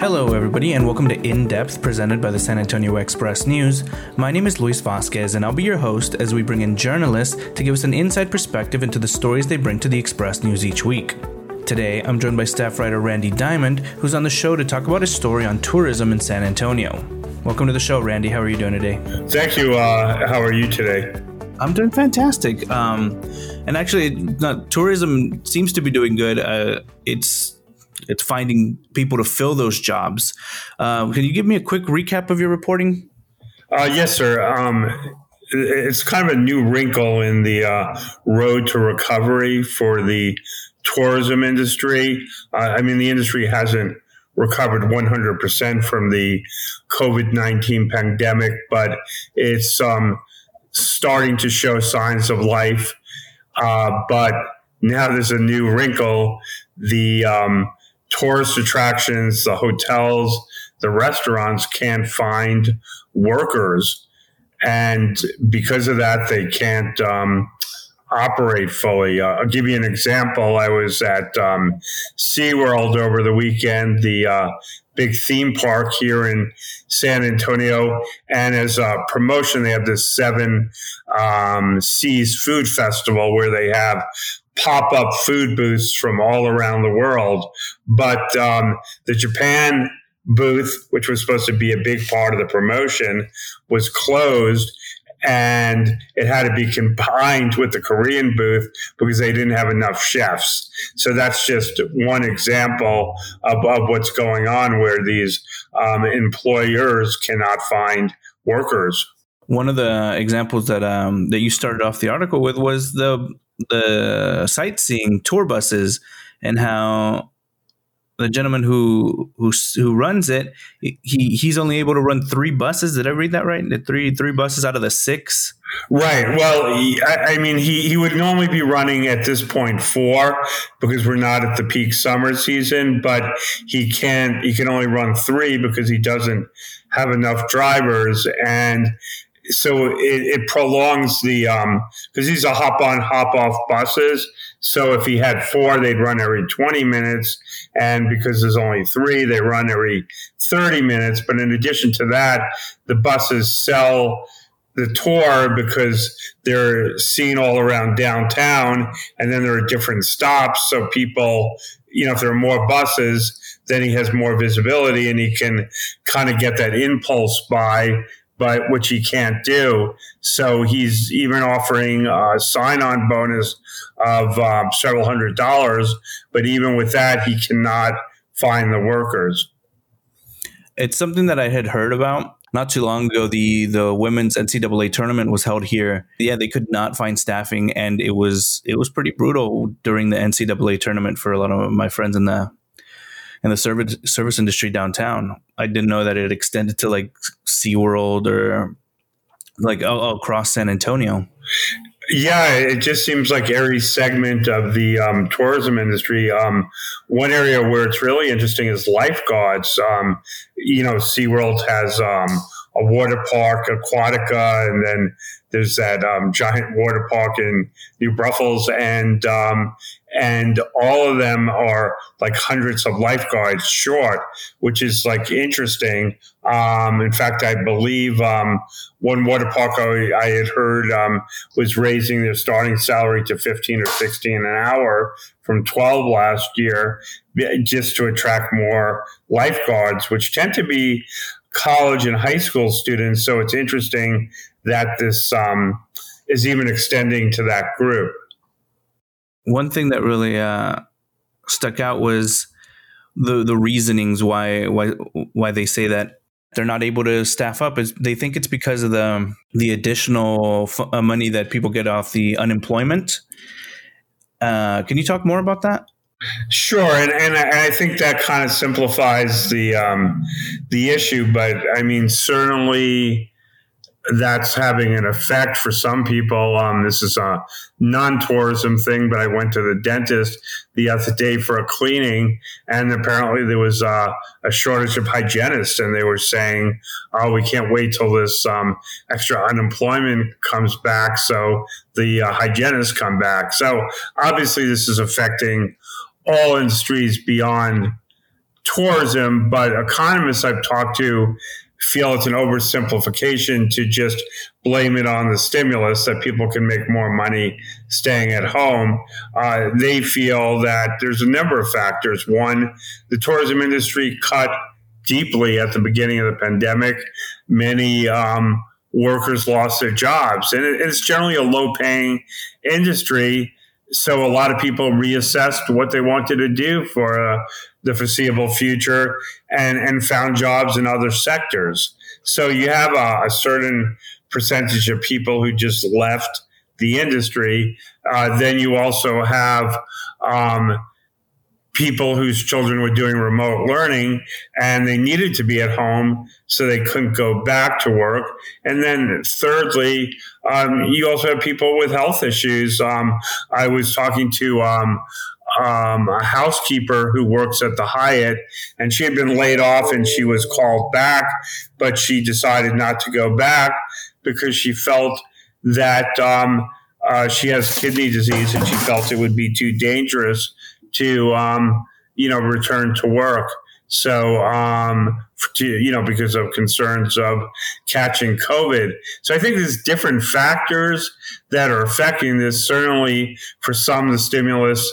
Hello, everybody, and welcome to In Depth, presented by the San Antonio Express News. My name is Luis Vasquez, and I'll be your host as we bring in journalists to give us an inside perspective into the stories they bring to the Express News each week. Today, I'm joined by staff writer Randy Diamond, who's on the show to talk about his story on tourism in San Antonio. Welcome to the show, Randy. How are you doing today? Thank you. Uh, how are you today? I'm doing fantastic. Um, and actually, not, tourism seems to be doing good. Uh, it's it's finding people to fill those jobs. Uh, can you give me a quick recap of your reporting? Uh, yes, sir. Um, it's kind of a new wrinkle in the uh, road to recovery for the tourism industry. I mean, the industry hasn't recovered 100% from the COVID 19 pandemic, but it's um, starting to show signs of life. Uh, but now there's a new wrinkle. The um, tourist attractions, the hotels, the restaurants can't find workers. And because of that, they can't um, operate fully. Uh, I'll give you an example. I was at um, SeaWorld over the weekend, the uh, big theme park here in San Antonio. And as a promotion, they have this Seven um, Seas Food Festival where they have pop up food booths from all around the world. But um, the Japan booth, which was supposed to be a big part of the promotion, was closed and it had to be combined with the Korean booth because they didn't have enough chefs. So that's just one example of, of what's going on where these um, employers cannot find workers. One of the examples that um, that you started off the article with was the the sightseeing tour buses and how the gentleman who who who runs it he he's only able to run three buses. Did i read that right? The three three buses out of the six? Right. Well I, I, mean he he would normally be running at this point four because we're not at the peak summer season but he can't he can only run three because he doesn't have enough drivers. And so it, it prolongs the um because these are hop on hop off buses. So if he had four they'd run every 20 minutes. And because there's only three they run every 30 minutes. But in addition to that the buses sell the tour because they're seen all around downtown. And then there are different stops. So people you know if there are more buses then he has more visibility and he can kind of get that impulse buy but which he can't do. So he's even offering a sign on bonus of um, several hundred dollars. But even with that, he cannot find the workers. It's something that I had heard about not too long ago. The the women's NCAA tournament was held here. Yeah, they could not find staffing, and it was it was pretty brutal during the NCAA tournament for a lot of my friends in the in the service service industry downtown. I didn't know that it extended to like SeaWorld or like across San Antonio. Yeah, it just seems like every segment of the um, tourism industry. Um, one area where it's really interesting is lifeguards. Um, you know, SeaWorld has um, a water park, Aquatica, and then there's that um, giant water park in New Braunfels, and um, and all of them are like hundreds of lifeguards short, which is like interesting. Um, in fact, I believe um, one water park I, I had heard um, was raising their starting salary to 15 or 16 an hour from 12 last year just to attract more lifeguards, which tend to be college and high school students. So it's interesting that this um, is even extending to that group one thing that really uh, stuck out was the the reasonings why why why they say that they're not able to staff up is they think it's because of the the additional f- uh, money that people get off the unemployment Uh, can you talk more about that? Sure, and, and I think that kind of simplifies the um, the issue. But I mean, certainly that's having an effect for some people. Um, this is a non-tourism thing, but I went to the dentist the other day for a cleaning, and apparently there was a shortage of hygienists, and they were saying, "Oh, we can't wait till this um, extra unemployment comes back, so the uh, hygienists come back." So obviously, this is affecting all industries beyond tourism, but economists I've talked to feel it's an oversimplification to just blame it on the stimulus that people can make more money staying at home. Uh, they feel that there's a number of factors. One, the tourism industry cut deeply at the beginning of the pandemic. Many um, workers lost their jobs, and it's generally a low paying industry so a lot of people reassessed what they wanted to do for uh, the foreseeable future and, and found jobs in other sectors. So you have a, a certain percentage of people who just left the industry. Uh, then you also have um, people whose children were doing remote learning and they needed to be at home so they couldn't go back to work. And then thirdly, um, you also have people with health issues. Um, I was talking to um, um, a housekeeper who works at the Hyatt, and she had been laid off and she was called back, but she decided not to go back because she felt that um, uh, she has kidney disease and she felt it would be too dangerous to um, you know return to work. So um, to, you know because of concerns of catching COVID. So I think there's different factors that are affecting this. Certainly, for some, the stimulus,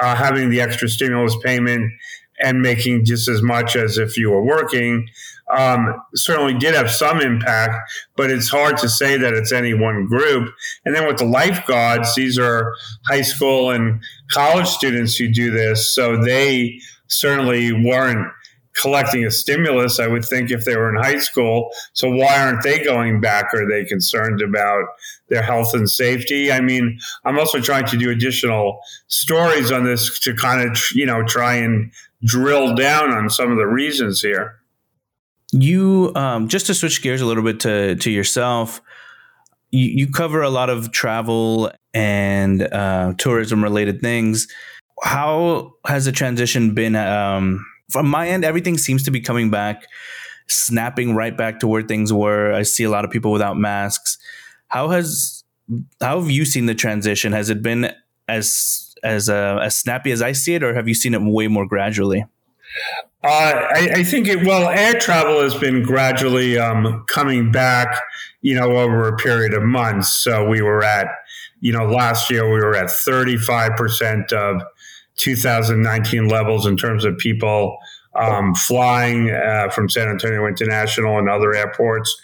uh, having the extra stimulus payment and making just as much as if you were working um, certainly did have some impact, but it's hard to say that it's any one group. And then with the lifeguards, these are high school and college students who do this, so they certainly weren't collecting a stimulus, I would think, if they were in high school. So why aren't they going back? Are they concerned about their health and safety? I mean, I'm also trying to do additional stories on this to kind of, you know, try and drill down on some of the reasons here. You um, just to switch gears a little bit to to yourself. You, you cover a lot of travel and uh, tourism related things. How has the transition been? Um, from my end, everything seems to be coming back, snapping right back to where things were. I see a lot of people without masks. How has how have you seen the transition? Has it been as as uh, as snappy as I see it, or have you seen it way more gradually? Uh, I, I, think it, well, air travel has been gradually um, coming back, you know, over a period of months. So we were at, you know, last year we were at 35% of 2019 levels in terms of people um, flying uh, from San Antonio International and other airports.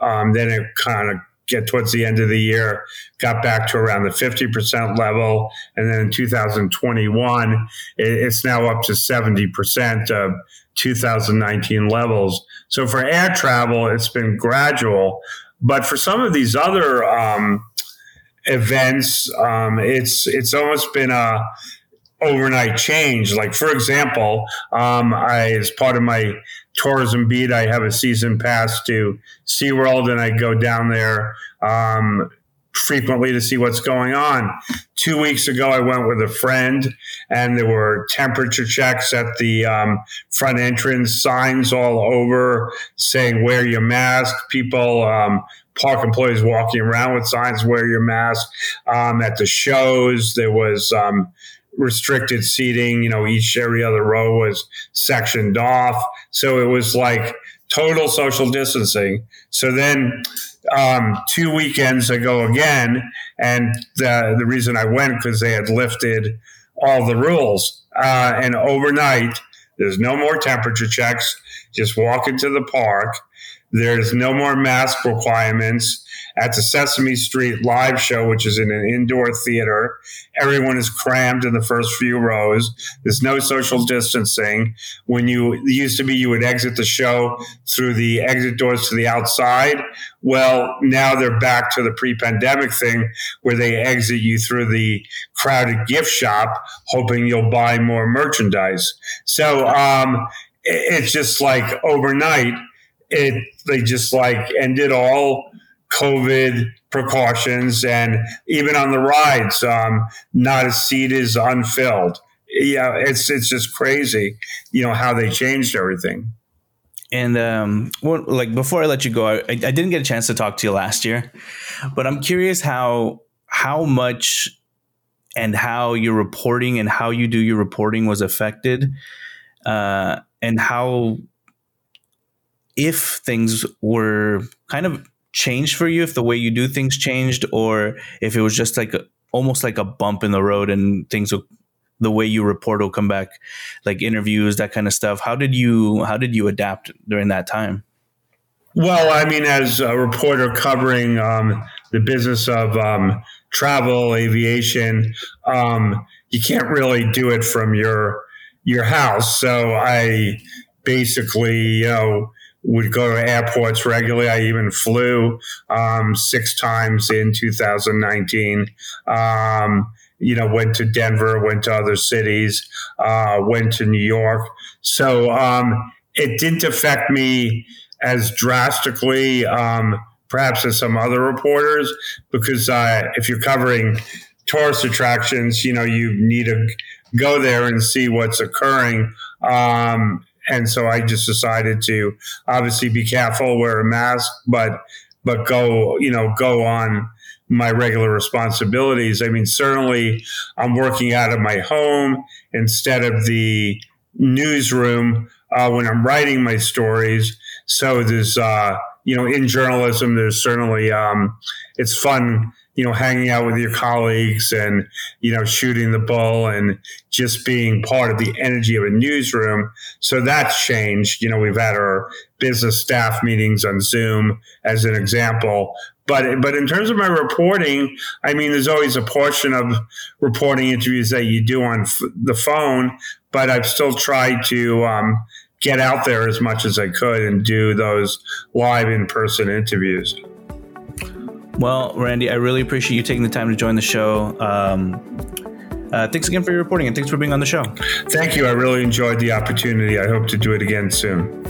Um, then it kind of get towards the end of the year, got back to around the 50% level. And then in 2021, it's now up to 70% of 2019 levels. So for air travel, it's been gradual. But for some of these other um, events, um, it's it's almost been a overnight change. Like for example, um, I as part of my tourism beat. I have a season pass to SeaWorld and I go down there um, frequently to see what's going on. Two weeks ago, I went with a friend and there were temperature checks at the um, front entrance, signs all over saying wear your mask. People, um, park employees walking around with signs wear your mask. Um, at the shows, there was um, restricted seating. You know, each every other row was sectioned off, so it was like total social distancing. So then, um, two weekends ago again, and the the reason I went because they had lifted all the rules, uh, and overnight there's no more temperature checks. Just walk into the park. There's no more mask requirements at the Sesame Street live show, which is in an indoor theater. Everyone is crammed in the first few rows. There's no social distancing. When you used to be, you would exit the show through the exit doors to the outside. Well, now they're back to the pre-pandemic thing where they exit you through the crowded gift shop, hoping you'll buy more merchandise. So um, it's just like overnight, it they just like ended all COVID precautions, and even on the rides, um, not a seat is unfilled. Yeah, it's it's just crazy, you know, how they changed everything. And um, well, like before I let you go, I, I didn't get a chance to talk to you last year, but I'm curious how how much and how your reporting and how you do your reporting was affected, uh, and how if things were kind of changed for you if the way you do things changed or if it was just like a, almost like a bump in the road and things will the way you report will come back like interviews that kind of stuff how did you how did you adapt during that time? Well i mean as a reporter covering um, the business of um, travel aviation um, you can't really do it from your your house. So i basically you know would go to airports regularly. I even flew um, six times in 2019. Um, you know, went to Denver, went to other cities, uh, went to New York. So um, it didn't affect me as drastically, um, perhaps as some other reporters, because uh, if you're covering tourist attractions, you know, you need to go there and see what's occurring. Um, and so I just decided to obviously be careful, wear a mask, but but go you know go on my regular responsibilities. I mean, certainly I'm working out of my home instead of the newsroom uh, when I'm writing my stories. So there's uh, you know in journalism there's certainly um, it's fun you know, hanging out with your colleagues and, you know, shooting the bull and just being part of the energy of a newsroom. So that's changed. You know, we've had our business staff meetings on Zoom as an example. But, but in terms of my reporting, I mean, there's always a portion of reporting interviews that you do on f- the phone, but I've still tried to, um, get out there as much as I could and do those live in person interviews. Well, Randy, I really appreciate you taking the time to join the show. Um, uh, thanks again for your reporting and thanks for being on the show. Thank you. I really enjoyed the opportunity. I hope to do it again soon.